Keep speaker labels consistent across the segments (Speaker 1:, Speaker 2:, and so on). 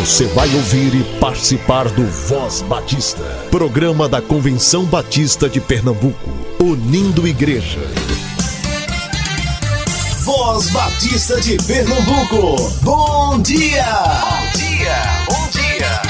Speaker 1: Você vai ouvir e participar do Voz Batista, programa da Convenção Batista de Pernambuco, unindo igreja.
Speaker 2: Voz Batista de Pernambuco, bom dia! Bom dia, bom dia!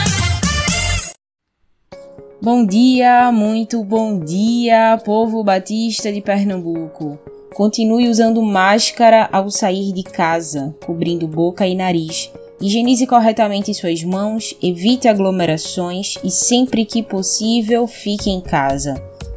Speaker 3: Bom dia, muito bom dia, povo batista de Pernambuco. Continue usando máscara ao sair de casa, cobrindo boca e nariz Higienize corretamente suas mãos, evite aglomerações e, sempre que possível, fique em casa.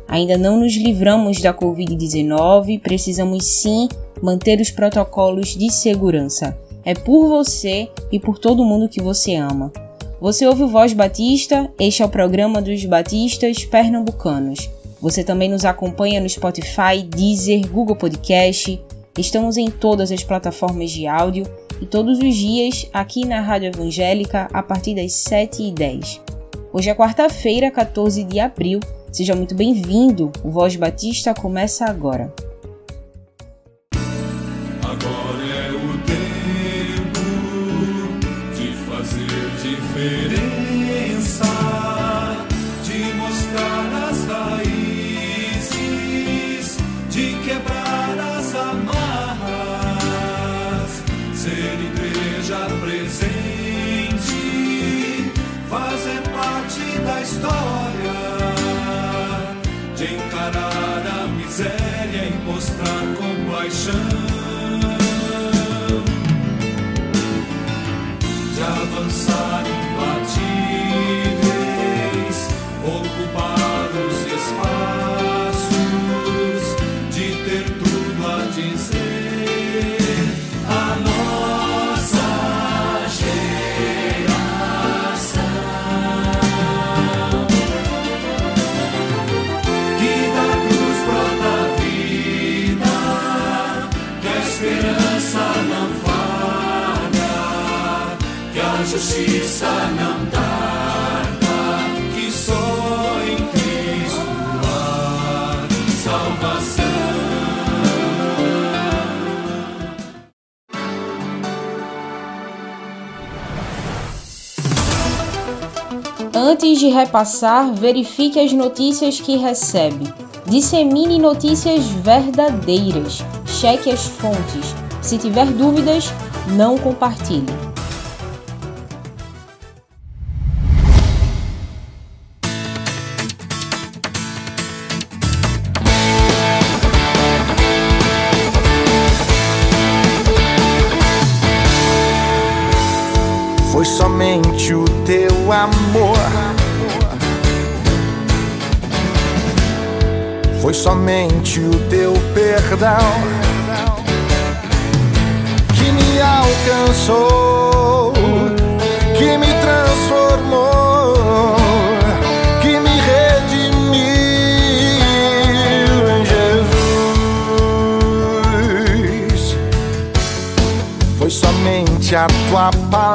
Speaker 3: Ainda não nos livramos da Covid-19, precisamos sim manter os protocolos de segurança. É por você e por todo mundo que você ama. Você ouve o Voz Batista? Este é o programa dos Batistas Pernambucanos. Você também nos acompanha no Spotify, Deezer, Google Podcast. Estamos em todas as plataformas de áudio e todos os dias aqui na Rádio Evangélica a partir das 7h10. Hoje é quarta-feira, 14 de abril. Seja muito bem-vindo. O Voz Batista começa agora.
Speaker 4: Justiça não tarda, que só em Cristo há salvação.
Speaker 3: Antes de repassar, verifique as notícias que recebe. Dissemine notícias verdadeiras. Cheque as fontes. Se tiver dúvidas, não compartilhe.
Speaker 5: Somente o teu perdão que me alcançou, que me transformou, que me redimiu em Jesus. Foi somente a tua palavra.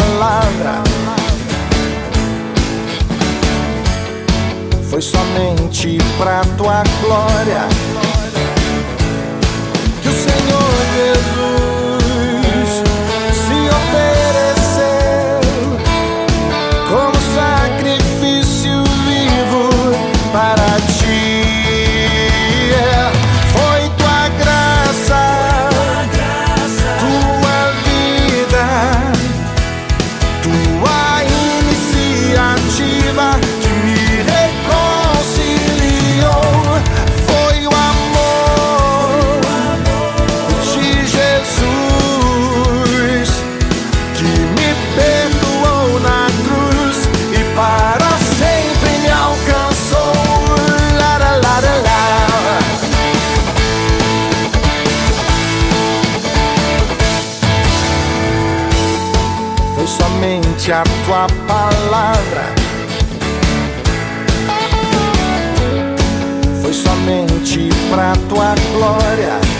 Speaker 5: Somente pra tua glória somente a tua palavra. Foi somente pra tua glória.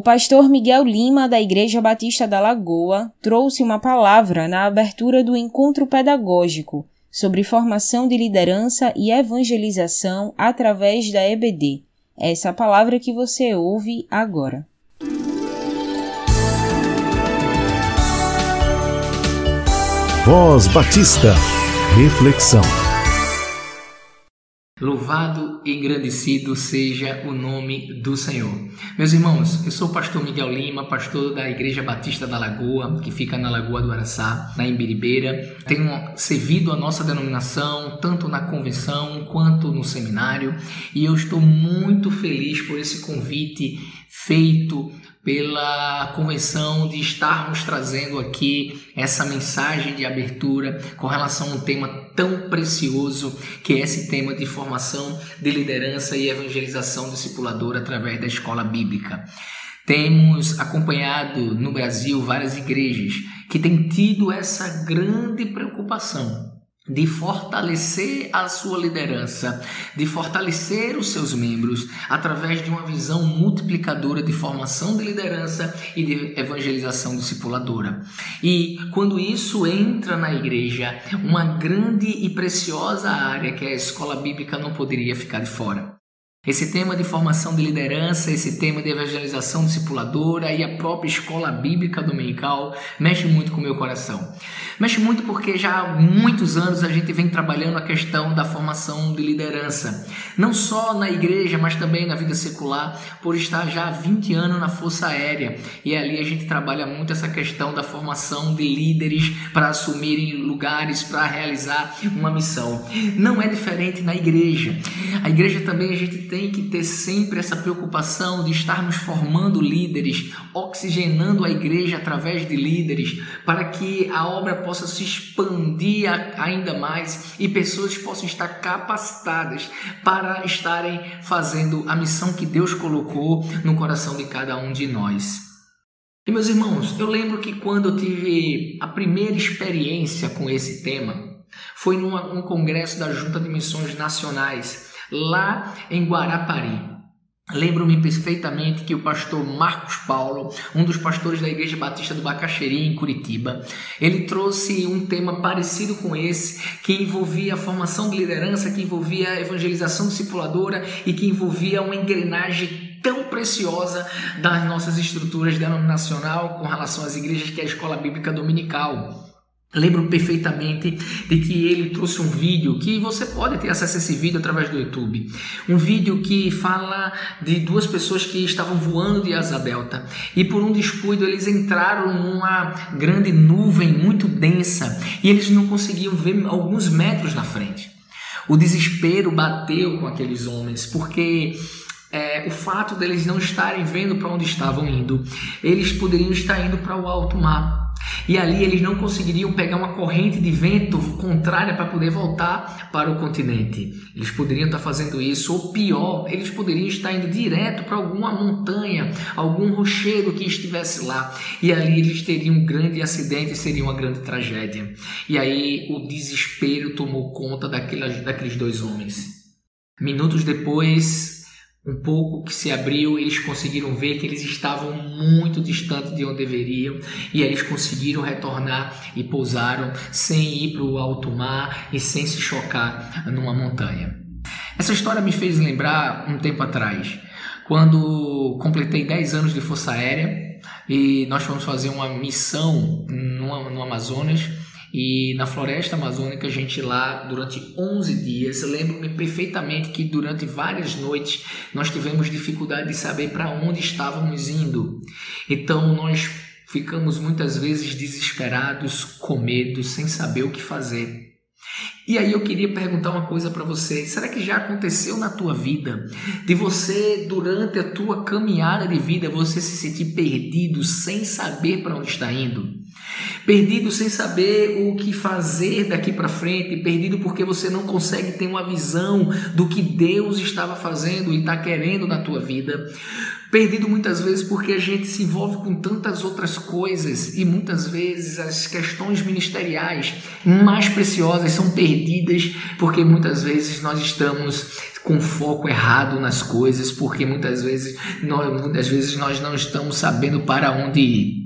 Speaker 3: O pastor Miguel Lima, da Igreja Batista da Lagoa, trouxe uma palavra na abertura do encontro pedagógico sobre formação de liderança e evangelização através da EBD. É essa palavra que você ouve agora.
Speaker 1: Voz Batista. Reflexão.
Speaker 6: Louvado e engrandecido seja o nome do Senhor. Meus irmãos, eu sou o pastor Miguel Lima, pastor da Igreja Batista da Lagoa, que fica na Lagoa do Araçá, na Embiribeira. Tenho servido a nossa denominação tanto na convenção quanto no seminário, e eu estou muito feliz por esse convite feito pela convenção de estarmos trazendo aqui essa mensagem de abertura com relação a um tema tão precioso que é esse tema de formação de liderança e evangelização discipuladora através da escola bíblica. Temos acompanhado no Brasil várias igrejas que têm tido essa grande preocupação de fortalecer a sua liderança, de fortalecer os seus membros através de uma visão multiplicadora de formação de liderança e de evangelização discipuladora. E quando isso entra na igreja, uma grande e preciosa área que é a escola bíblica não poderia ficar de fora. Esse tema de formação de liderança, esse tema de evangelização discipuladora e a própria escola bíblica dominical mexe muito com o meu coração. Mexe muito porque já há muitos anos a gente vem trabalhando a questão da formação de liderança, não só na igreja, mas também na vida secular, por estar já há 20 anos na Força Aérea. E ali a gente trabalha muito essa questão da formação de líderes para assumirem lugares, para realizar uma missão. Não é diferente na igreja. A igreja também a gente tem que ter sempre essa preocupação de estarmos formando líderes, oxigenando a igreja através de líderes, para que a obra possa se expandir ainda mais e pessoas possam estar capacitadas para estarem fazendo a missão que Deus colocou no coração de cada um de nós. E meus irmãos, eu lembro que quando eu tive a primeira experiência com esse tema, foi num congresso da Junta de Missões Nacionais lá em Guarapari. Lembro-me perfeitamente que o pastor Marcos Paulo, um dos pastores da Igreja Batista do Bacaxeri, em Curitiba, ele trouxe um tema parecido com esse, que envolvia a formação de liderança, que envolvia a evangelização discipuladora e que envolvia uma engrenagem tão preciosa das nossas estruturas denominacional com relação às igrejas, que é a escola bíblica dominical. Lembro perfeitamente de que ele trouxe um vídeo que você pode ter acesso a esse vídeo através do YouTube. Um vídeo que fala de duas pessoas que estavam voando de asa delta e por um descuido eles entraram numa grande nuvem muito densa e eles não conseguiam ver alguns metros na frente. O desespero bateu com aqueles homens porque é, o fato deles não estarem vendo para onde estavam indo, eles poderiam estar indo para o alto mar. E ali eles não conseguiriam pegar uma corrente de vento contrária para poder voltar para o continente. Eles poderiam estar fazendo isso, ou pior, eles poderiam estar indo direto para alguma montanha, algum rochedo que estivesse lá. E ali eles teriam um grande acidente, seria uma grande tragédia. E aí o desespero tomou conta daqueles, daqueles dois homens. Minutos depois, um pouco que se abriu, eles conseguiram ver que eles estavam muito distantes de onde deveriam e eles conseguiram retornar e pousaram sem ir para o alto mar e sem se chocar numa montanha. Essa história me fez lembrar um tempo atrás, quando completei 10 anos de Força Aérea e nós fomos fazer uma missão no, no Amazonas e na floresta amazônica, a gente lá durante 11 dias, lembro-me perfeitamente que durante várias noites nós tivemos dificuldade de saber para onde estávamos indo. Então nós ficamos muitas vezes desesperados, com medo, sem saber o que fazer. E aí eu queria perguntar uma coisa para você. Será que já aconteceu na tua vida de você durante a tua caminhada de vida você se sentir perdido sem saber para onde está indo? Perdido sem saber o que fazer daqui para frente, perdido porque você não consegue ter uma visão do que Deus estava fazendo e está querendo na tua vida. Perdido muitas vezes porque a gente se envolve com tantas outras coisas e muitas vezes as questões ministeriais mais preciosas são perdidas porque muitas vezes nós estamos com foco errado nas coisas, porque muitas vezes nós, muitas vezes nós não estamos sabendo para onde ir.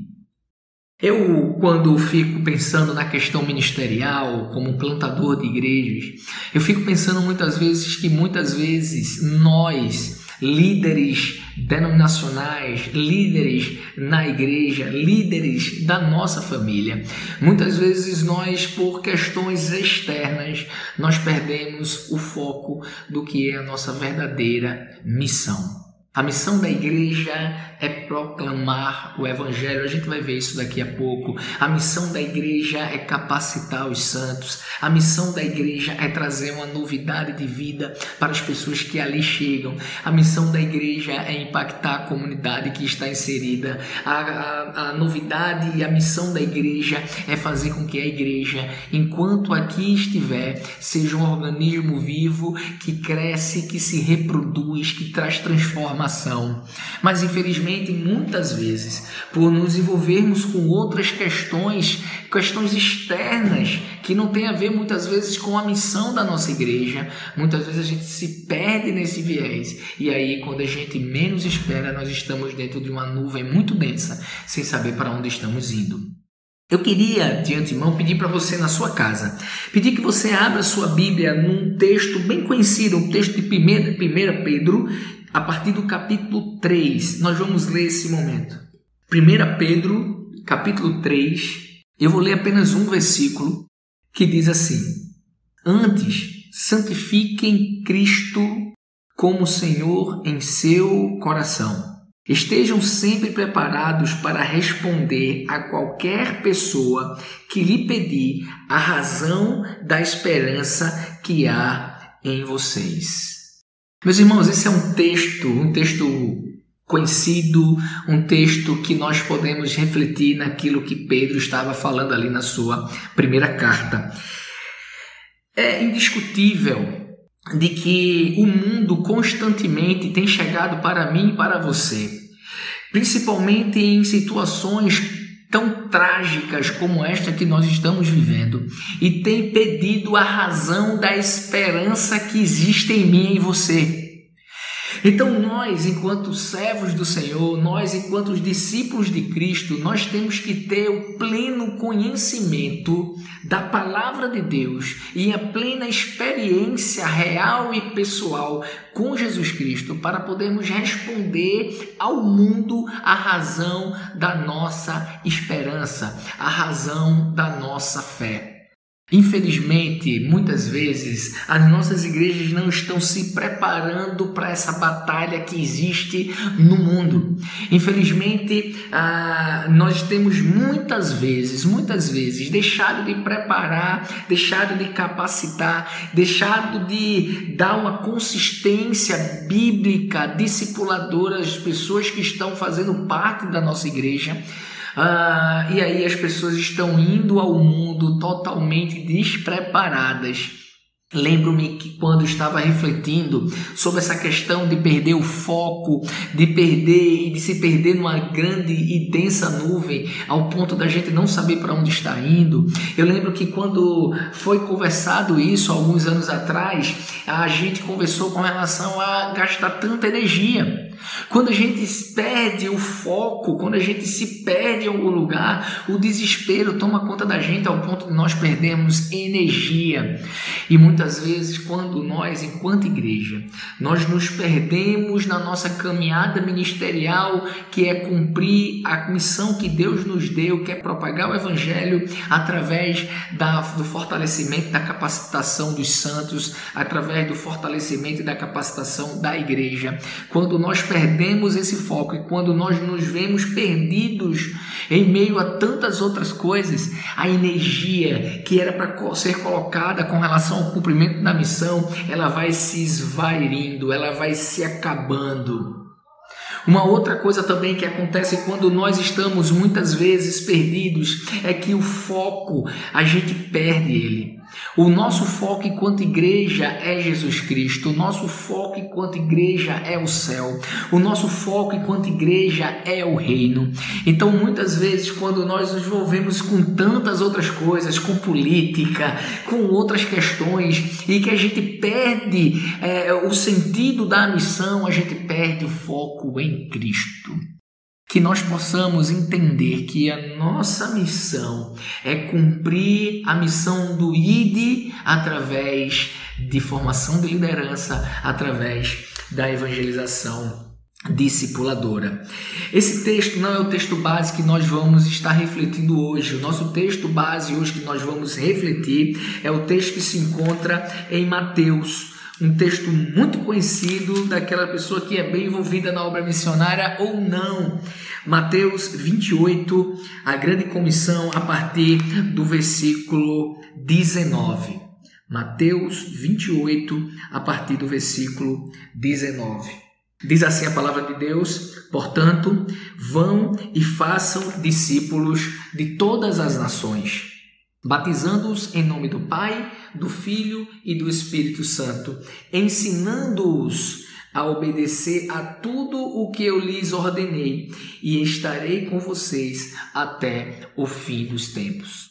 Speaker 6: Eu, quando fico pensando na questão ministerial, como plantador de igrejas, eu fico pensando muitas vezes que muitas vezes nós, líderes denominacionais, líderes na igreja, líderes da nossa família. Muitas vezes nós, por questões externas, nós perdemos o foco do que é a nossa verdadeira missão. A missão da igreja é proclamar o evangelho. A gente vai ver isso daqui a pouco. A missão da igreja é capacitar os santos. A missão da igreja é trazer uma novidade de vida para as pessoas que ali chegam. A missão da igreja é impactar a comunidade que está inserida. A, a, a novidade e a missão da igreja é fazer com que a igreja, enquanto aqui estiver, seja um organismo vivo que cresce, que se reproduz, que traz transformação informação. Mas infelizmente, muitas vezes, por nos envolvermos com outras questões, questões externas, que não tem a ver muitas vezes com a missão da nossa igreja, muitas vezes a gente se perde nesse viés. E aí, quando a gente menos espera, nós estamos dentro de uma nuvem muito densa, sem saber para onde estamos indo. Eu queria, de antemão, pedir para você na sua casa, pedir que você abra sua Bíblia num texto bem conhecido, um texto de 1 Pedro, a partir do capítulo 3, nós vamos ler esse momento. 1 Pedro, capítulo 3, eu vou ler apenas um versículo que diz assim: Antes, santifiquem Cristo como Senhor em seu coração. Estejam sempre preparados para responder a qualquer pessoa que lhe pedir a razão da esperança que há em vocês. Meus irmãos, esse é um texto, um texto conhecido, um texto que nós podemos refletir naquilo que Pedro estava falando ali na sua primeira carta. É indiscutível de que o mundo constantemente tem chegado para mim e para você, principalmente em situações tão trágicas como esta que nós estamos vivendo e tem pedido a razão da esperança que existe em mim e em você. Então, nós, enquanto servos do Senhor, nós, enquanto discípulos de Cristo, nós temos que ter o pleno conhecimento da palavra de Deus e a plena experiência real e pessoal com Jesus Cristo para podermos responder ao mundo a razão da nossa esperança, a razão da nossa fé. Infelizmente, muitas vezes as nossas igrejas não estão se preparando para essa batalha que existe no mundo. Infelizmente, ah, nós temos muitas vezes, muitas vezes, deixado de preparar, deixado de capacitar, deixado de dar uma consistência bíblica, discipuladora às pessoas que estão fazendo parte da nossa igreja. Ah, e aí as pessoas estão indo ao mundo totalmente despreparadas. Lembro-me que quando estava refletindo sobre essa questão de perder o foco, de perder e de se perder numa grande e densa nuvem, ao ponto da gente não saber para onde está indo. Eu lembro que quando foi conversado isso alguns anos atrás, a gente conversou com relação a gastar tanta energia. Quando a gente perde o foco, quando a gente se perde em algum lugar, o desespero toma conta da gente ao ponto de nós perdermos energia. E muitas vezes, quando nós, enquanto igreja, nós nos perdemos na nossa caminhada ministerial, que é cumprir a missão que Deus nos deu, que é propagar o evangelho através da, do fortalecimento da capacitação dos santos, através do fortalecimento e da capacitação da igreja. Quando nós perdemos esse foco e quando nós nos vemos perdidos em meio a tantas outras coisas, a energia que era para ser colocada com relação ao cumprimento da missão, ela vai se esvairindo, ela vai se acabando. Uma outra coisa também que acontece quando nós estamos muitas vezes perdidos é que o foco a gente perde ele. O nosso foco enquanto igreja é Jesus Cristo. O nosso foco enquanto igreja é o céu. O nosso foco enquanto igreja é o reino. Então, muitas vezes, quando nós nos envolvemos com tantas outras coisas, com política, com outras questões, e que a gente perde é, o sentido da missão, a gente perde o foco em Cristo que nós possamos entender que a nossa missão é cumprir a missão do ID através de formação de liderança, através da evangelização discipuladora. Esse texto não é o texto base que nós vamos estar refletindo hoje. O nosso texto base hoje que nós vamos refletir é o texto que se encontra em Mateus um texto muito conhecido daquela pessoa que é bem envolvida na obra missionária ou não. Mateus 28, a grande comissão, a partir do versículo 19. Mateus 28, a partir do versículo 19. Diz assim a palavra de Deus: portanto, vão e façam discípulos de todas as nações batizando-os em nome do Pai, do Filho e do Espírito Santo, ensinando-os a obedecer a tudo o que eu lhes ordenei, e estarei com vocês até o fim dos tempos.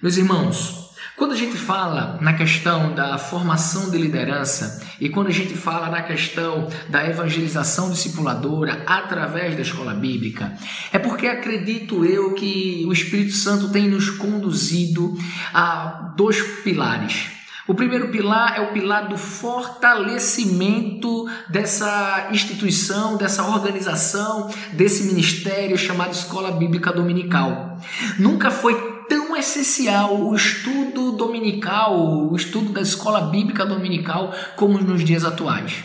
Speaker 6: Meus irmãos, quando a gente fala na questão da formação de liderança e quando a gente fala na questão da evangelização discipuladora através da escola bíblica, é porque acredito eu que o Espírito Santo tem nos conduzido a dois pilares. O primeiro pilar é o pilar do fortalecimento dessa instituição, dessa organização, desse ministério chamado Escola Bíblica Dominical. Nunca foi tão essencial o estudo dominical, o estudo da escola bíblica dominical, como nos dias atuais.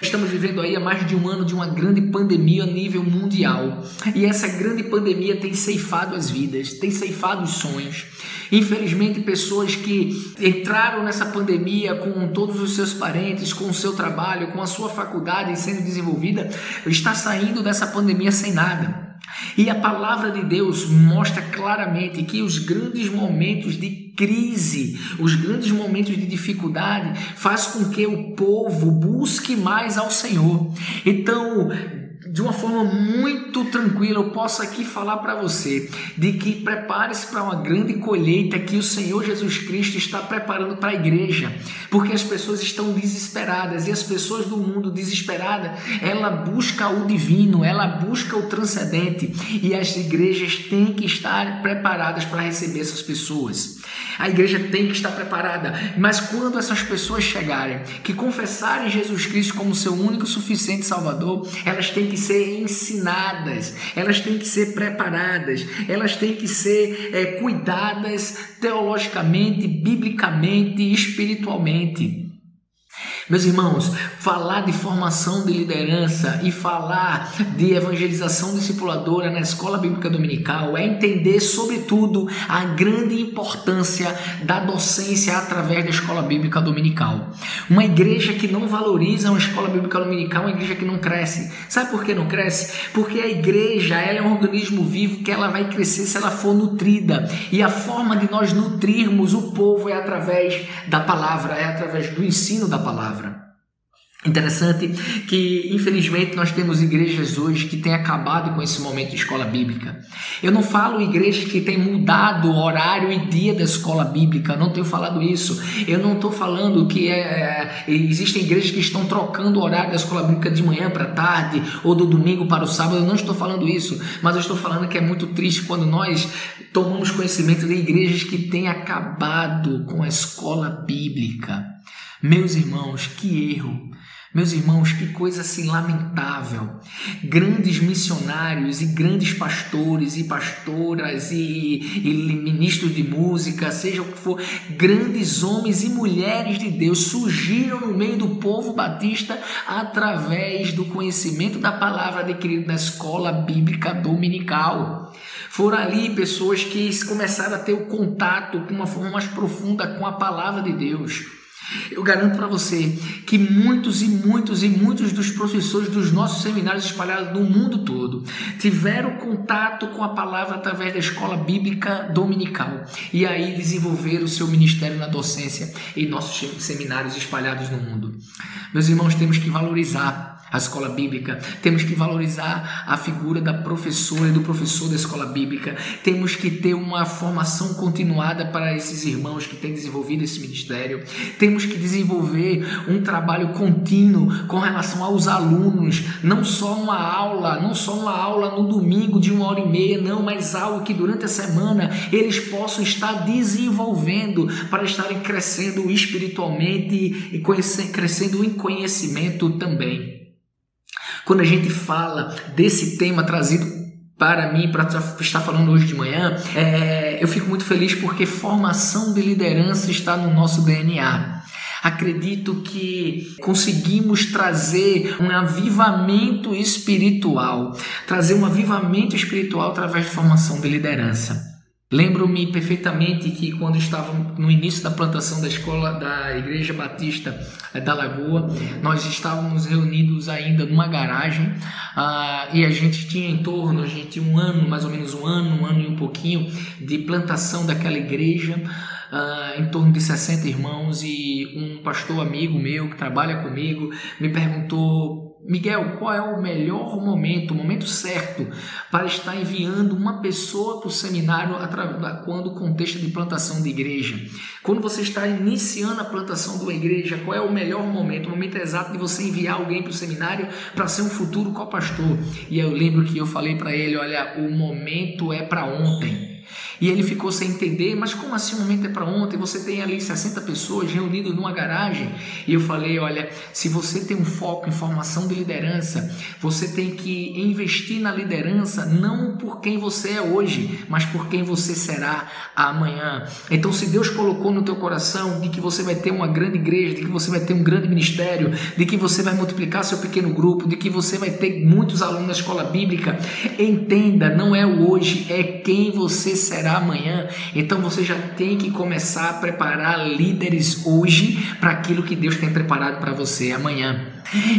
Speaker 6: Estamos vivendo aí há mais de um ano de uma grande pandemia a nível mundial. E essa grande pandemia tem ceifado as vidas, tem ceifado os sonhos. Infelizmente, pessoas que entraram nessa pandemia com todos os seus parentes, com o seu trabalho, com a sua faculdade sendo desenvolvida, está saindo dessa pandemia sem nada. E a palavra de Deus mostra claramente que os grandes momentos de crise, os grandes momentos de dificuldade, faz com que o povo busque mais ao Senhor. Então, de uma forma muito tranquila, eu posso aqui falar para você de que prepare-se para uma grande colheita que o Senhor Jesus Cristo está preparando para a igreja, porque as pessoas estão desesperadas e as pessoas do mundo desesperada, ela busca o divino, ela busca o transcendente e as igrejas têm que estar preparadas para receber essas pessoas. A igreja tem que estar preparada, mas quando essas pessoas chegarem, que confessarem Jesus Cristo como seu único suficiente Salvador, elas têm que ser ensinadas, elas têm que ser preparadas, elas têm que ser é, cuidadas teologicamente, biblicamente, espiritualmente. Meus irmãos, falar de formação de liderança e falar de evangelização discipuladora na escola bíblica dominical é entender, sobretudo, a grande importância da docência através da escola bíblica dominical. Uma igreja que não valoriza uma escola bíblica dominical é uma igreja que não cresce. Sabe por que não cresce? Porque a igreja ela é um organismo vivo que ela vai crescer se ela for nutrida. E a forma de nós nutrirmos o povo é através da palavra, é através do ensino da palavra palavra. Interessante que, infelizmente, nós temos igrejas hoje que têm acabado com esse momento de escola bíblica. Eu não falo igrejas que têm mudado o horário e dia da escola bíblica, não tenho falado isso. Eu não estou falando que é, existem igrejas que estão trocando o horário da escola bíblica de manhã para tarde ou do domingo para o sábado. Eu não estou falando isso, mas eu estou falando que é muito triste quando nós tomamos conhecimento de igrejas que têm acabado com a escola bíblica. Meus irmãos, que erro! Meus irmãos, que coisa assim lamentável. Grandes missionários e grandes pastores e pastoras e, e, ministros de música, seja o que for, grandes homens e mulheres de Deus surgiram no meio do povo batista através do conhecimento da palavra adquirido na escola bíblica dominical. Foram ali pessoas que começaram a ter o contato com uma forma mais profunda com a palavra de Deus. Eu garanto para você que muitos e muitos e muitos dos professores dos nossos seminários espalhados no mundo todo tiveram contato com a palavra através da escola bíblica dominical e aí desenvolveram o seu ministério na docência em nossos seminários espalhados no mundo. Meus irmãos, temos que valorizar a escola bíblica, temos que valorizar a figura da professora e do professor da escola bíblica, temos que ter uma formação continuada para esses irmãos que têm desenvolvido esse ministério, temos que desenvolver um trabalho contínuo com relação aos alunos, não só uma aula, não só uma aula no domingo de uma hora e meia, não, mas algo que durante a semana eles possam estar desenvolvendo para estarem crescendo espiritualmente e crescendo em conhecimento também. Quando a gente fala desse tema trazido para mim, para estar falando hoje de manhã, é, eu fico muito feliz porque formação de liderança está no nosso DNA. Acredito que conseguimos trazer um avivamento espiritual, trazer um avivamento espiritual através de formação de liderança. Lembro-me perfeitamente que quando estava no início da plantação da escola da Igreja Batista eh, da Lagoa, nós estávamos reunidos ainda numa garagem uh, e a gente tinha em torno, a gente tinha um ano, mais ou menos um ano, um ano e um pouquinho de plantação daquela igreja. Uh, em torno de 60 irmãos e um pastor amigo meu que trabalha comigo me perguntou Miguel, qual é o melhor momento, o momento certo para estar enviando uma pessoa para o seminário quando o contexto de plantação de igreja? Quando você está iniciando a plantação de uma igreja, qual é o melhor momento, o momento exato de você enviar alguém para o seminário para ser um futuro co-pastor? E eu lembro que eu falei para ele, olha, o momento é para ontem. E ele ficou sem entender, mas como assim o momento é para ontem? Você tem ali 60 pessoas reunidas numa garagem. E eu falei: olha, se você tem um foco em formação de liderança, você tem que investir na liderança não por quem você é hoje, mas por quem você será amanhã. Então, se Deus colocou no teu coração de que você vai ter uma grande igreja, de que você vai ter um grande ministério, de que você vai multiplicar seu pequeno grupo, de que você vai ter muitos alunos na escola bíblica, entenda, não é o hoje, é quem você será amanhã. Então você já tem que começar a preparar líderes hoje para aquilo que Deus tem preparado para você amanhã.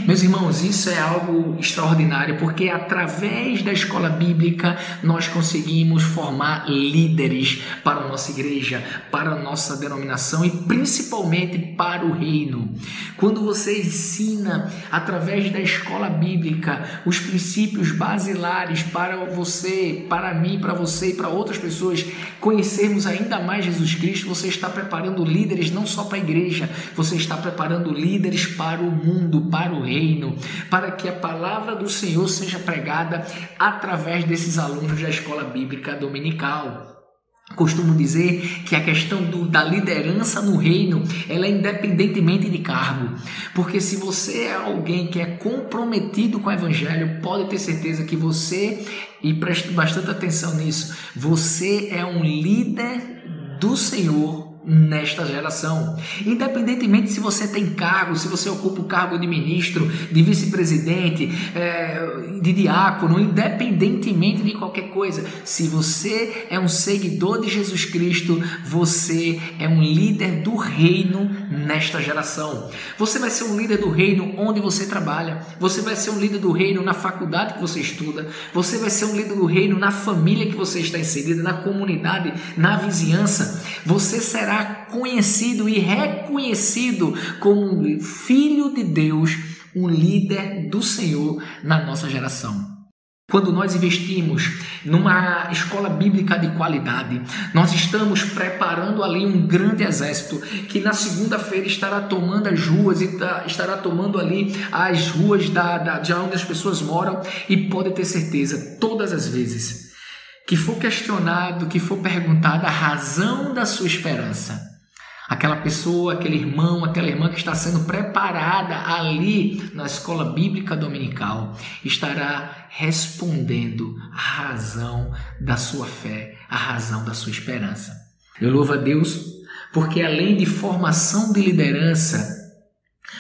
Speaker 6: Meus irmãos, isso é algo extraordinário porque através da escola bíblica nós conseguimos formar líderes para a nossa igreja, para a nossa denominação e principalmente para o reino. Quando você ensina através da escola bíblica os princípios basilares para você, para mim, para você e para outras pessoas conhecermos ainda mais Jesus Cristo, você está preparando líderes não só para a igreja, você está preparando líderes para o mundo, para o reino, para que a palavra do Senhor seja pregada através desses alunos da escola bíblica dominical. Costumo dizer que a questão do, da liderança no reino ela é independentemente de cargo, porque se você é alguém que é comprometido com o evangelho, pode ter certeza que você, e preste bastante atenção nisso, você é um líder do Senhor nesta geração. Independentemente se você tem cargo, se você ocupa o cargo de ministro, de vice-presidente, é, de diácono, independentemente de qualquer coisa, se você é um seguidor de Jesus Cristo, você é um líder do reino nesta geração. Você vai ser um líder do reino onde você trabalha, você vai ser um líder do reino na faculdade que você estuda, você vai ser um líder do reino na família que você está inserida, na comunidade, na vizinhança. Você será será conhecido e reconhecido como filho de Deus, um líder do Senhor na nossa geração. Quando nós investimos numa escola bíblica de qualidade, nós estamos preparando ali um grande exército que na segunda-feira estará tomando as ruas e tá, estará tomando ali as ruas da, da, de onde as pessoas moram e pode ter certeza, todas as vezes que for questionado, que for perguntada a razão da sua esperança, aquela pessoa, aquele irmão, aquela irmã que está sendo preparada ali na escola bíblica dominical, estará respondendo a razão da sua fé, a razão da sua esperança. Eu louvo a Deus porque além de formação de liderança,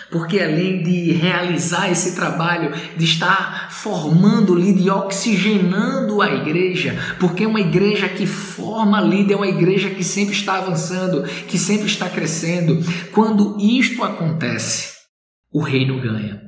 Speaker 6: Porque além de realizar esse trabalho, de estar formando líder e oxigenando a igreja, porque uma igreja que forma líder é uma igreja que sempre está avançando, que sempre está crescendo. Quando isto acontece, o reino ganha.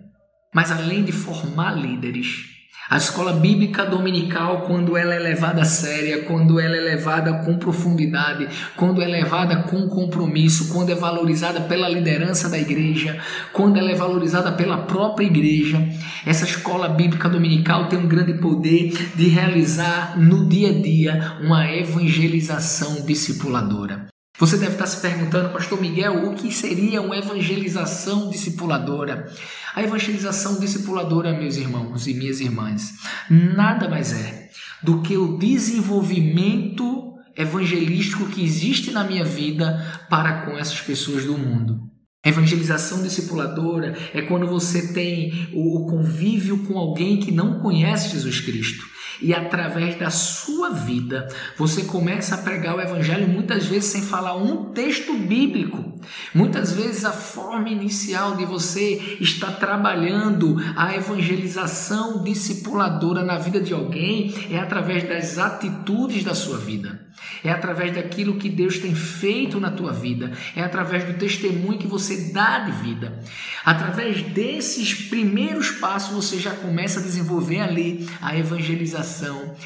Speaker 6: Mas além de formar líderes, a escola bíblica dominical, quando ela é levada a séria, quando ela é levada com profundidade, quando é levada com compromisso, quando é valorizada pela liderança da igreja, quando ela é valorizada pela própria igreja, essa escola bíblica dominical tem um grande poder de realizar no dia a dia uma evangelização discipuladora. Você deve estar se perguntando, Pastor Miguel, o que seria uma evangelização discipuladora? A evangelização discipuladora, meus irmãos e minhas irmãs, nada mais é do que o desenvolvimento evangelístico que existe na minha vida para com essas pessoas do mundo. Evangelização discipuladora é quando você tem o convívio com alguém que não conhece Jesus Cristo e através da sua vida você começa a pregar o evangelho muitas vezes sem falar um texto bíblico. Muitas vezes a forma inicial de você estar trabalhando a evangelização discipuladora na vida de alguém é através das atitudes da sua vida. É através daquilo que Deus tem feito na tua vida, é através do testemunho que você dá de vida. Através desses primeiros passos você já começa a desenvolver ali a evangelização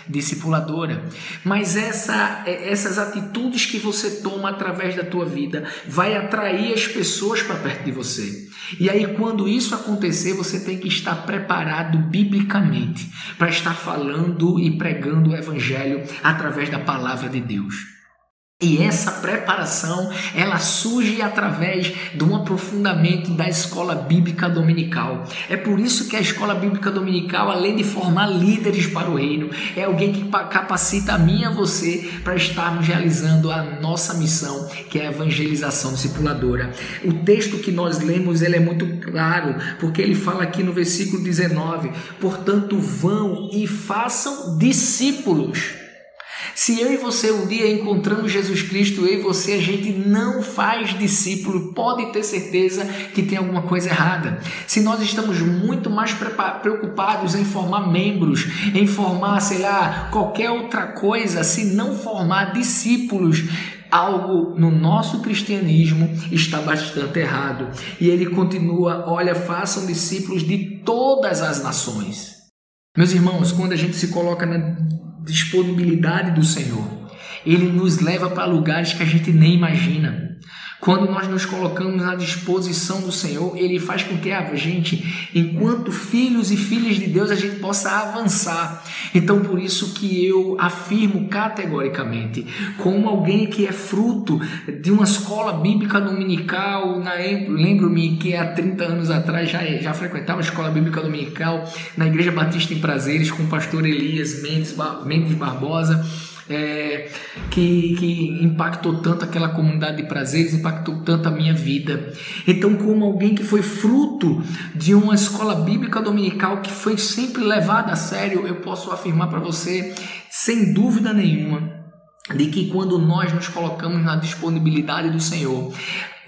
Speaker 6: discipuladora. Mas essa, essas atitudes que você toma através da tua vida vai atrair as pessoas para perto de você. E aí, quando isso acontecer, você tem que estar preparado biblicamente para estar falando e pregando o Evangelho através da palavra de Deus. E essa preparação, ela surge através de um aprofundamento da escola bíblica dominical. É por isso que a escola bíblica dominical, além de formar líderes para o reino, é alguém que capacita a mim e a você para estarmos realizando a nossa missão, que é a evangelização discipuladora. O texto que nós lemos, ele é muito claro, porque ele fala aqui no versículo 19: "Portanto, vão e façam discípulos se eu e você um dia encontramos Jesus Cristo, eu e você, a gente não faz discípulo, pode ter certeza que tem alguma coisa errada. Se nós estamos muito mais preocupados em formar membros, em formar, sei lá, qualquer outra coisa, se não formar discípulos, algo no nosso cristianismo está bastante errado. E ele continua: olha, façam discípulos de todas as nações. Meus irmãos, quando a gente se coloca na disponibilidade do Senhor. Ele nos leva para lugares que a gente nem imagina. Quando nós nos colocamos à disposição do Senhor, Ele faz com que a gente, enquanto filhos e filhas de Deus, a gente possa avançar. Então, por isso que eu afirmo categoricamente, como alguém que é fruto de uma escola bíblica dominical, lembro-me que há 30 anos atrás já, já frequentava a escola bíblica dominical na Igreja Batista em Prazeres com o pastor Elias Mendes, Mendes Barbosa é, que, que impactou tanto aquela comunidade de prazeres, impactou tanto a minha vida. Então, como alguém que foi fruto de uma escola bíblica dominical que foi sempre levada a sério, eu posso afirmar para você, sem dúvida nenhuma, de que quando nós nos colocamos na disponibilidade do Senhor,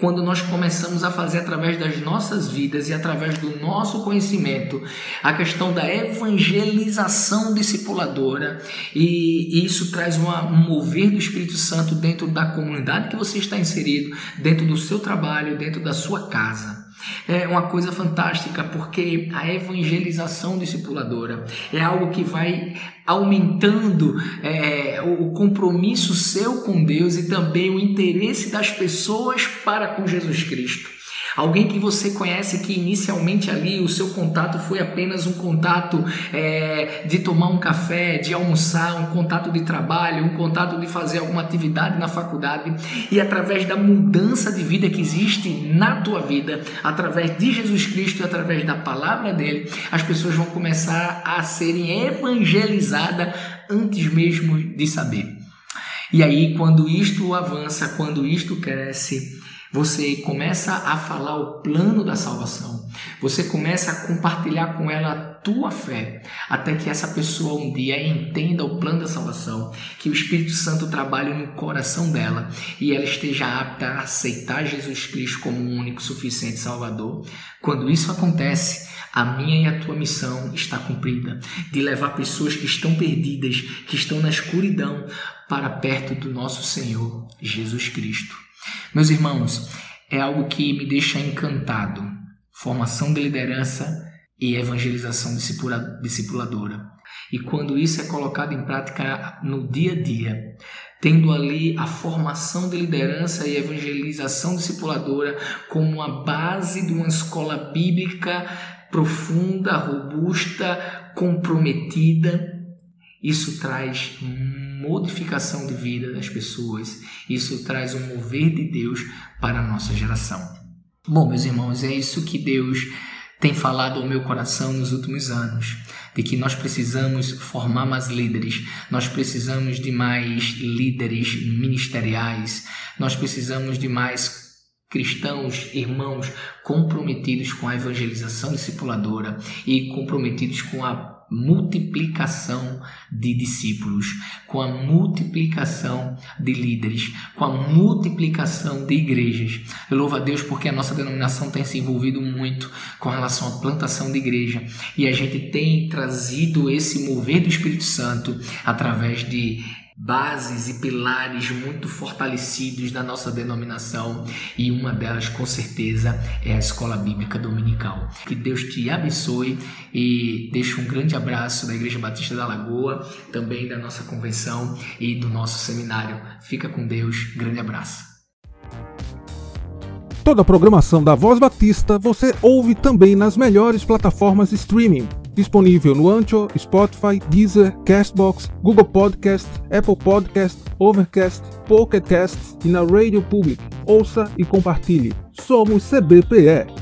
Speaker 6: quando nós começamos a fazer através das nossas vidas e através do nosso conhecimento a questão da evangelização discipuladora, e isso traz uma, um mover do Espírito Santo dentro da comunidade que você está inserido, dentro do seu trabalho, dentro da sua casa. É uma coisa fantástica porque a evangelização discipuladora é algo que vai aumentando é, o compromisso seu com Deus e também o interesse das pessoas para com Jesus Cristo. Alguém que você conhece que inicialmente ali o seu contato foi apenas um contato é, de tomar um café, de almoçar, um contato de trabalho, um contato de fazer alguma atividade na faculdade e através da mudança de vida que existe na tua vida, através de Jesus Cristo e através da palavra dele, as pessoas vão começar a serem evangelizadas antes mesmo de saber. E aí, quando isto avança, quando isto cresce, Você começa a falar o plano da salvação. Você começa a compartilhar com ela a tua fé, até que essa pessoa um dia entenda o plano da salvação, que o Espírito Santo trabalhe no coração dela e ela esteja apta a aceitar Jesus Cristo como o único suficiente Salvador. Quando isso acontece, a minha e a tua missão está cumprida de levar pessoas que estão perdidas, que estão na escuridão, para perto do nosso Senhor Jesus Cristo. Meus irmãos, é algo que me deixa encantado. Formação de liderança e evangelização discipuladora. E quando isso é colocado em prática no dia a dia, tendo ali a formação de liderança e evangelização discipuladora como a base de uma escola bíblica profunda, robusta, comprometida, isso traz modificação de vida das pessoas, isso traz um mover de Deus para a nossa geração. Bom, meus irmãos, é isso que Deus tem falado ao meu coração nos últimos anos, de que nós precisamos formar mais líderes, nós precisamos de mais líderes ministeriais, nós precisamos de mais cristãos, irmãos comprometidos com a evangelização discipuladora e comprometidos com a multiplicação de discípulos, com a multiplicação de líderes, com a multiplicação de igrejas. Eu louvo a Deus porque a nossa denominação tem se envolvido muito com relação à plantação de igreja e a gente tem trazido esse mover do Espírito Santo através de bases e pilares muito fortalecidos da nossa denominação e uma delas com certeza é a Escola Bíblica Dominical. Que Deus te abençoe e deixo um grande abraço da Igreja Batista da Lagoa, também da nossa convenção e do nosso seminário. Fica com Deus, grande abraço.
Speaker 7: Toda a programação da Voz Batista você ouve também nas melhores plataformas streaming disponível no Ancho, Spotify, Deezer, Castbox, Google Podcast, Apple Podcast, Overcast, Pocket Cast e na Radio Public. Ouça e compartilhe. Somos CBPE.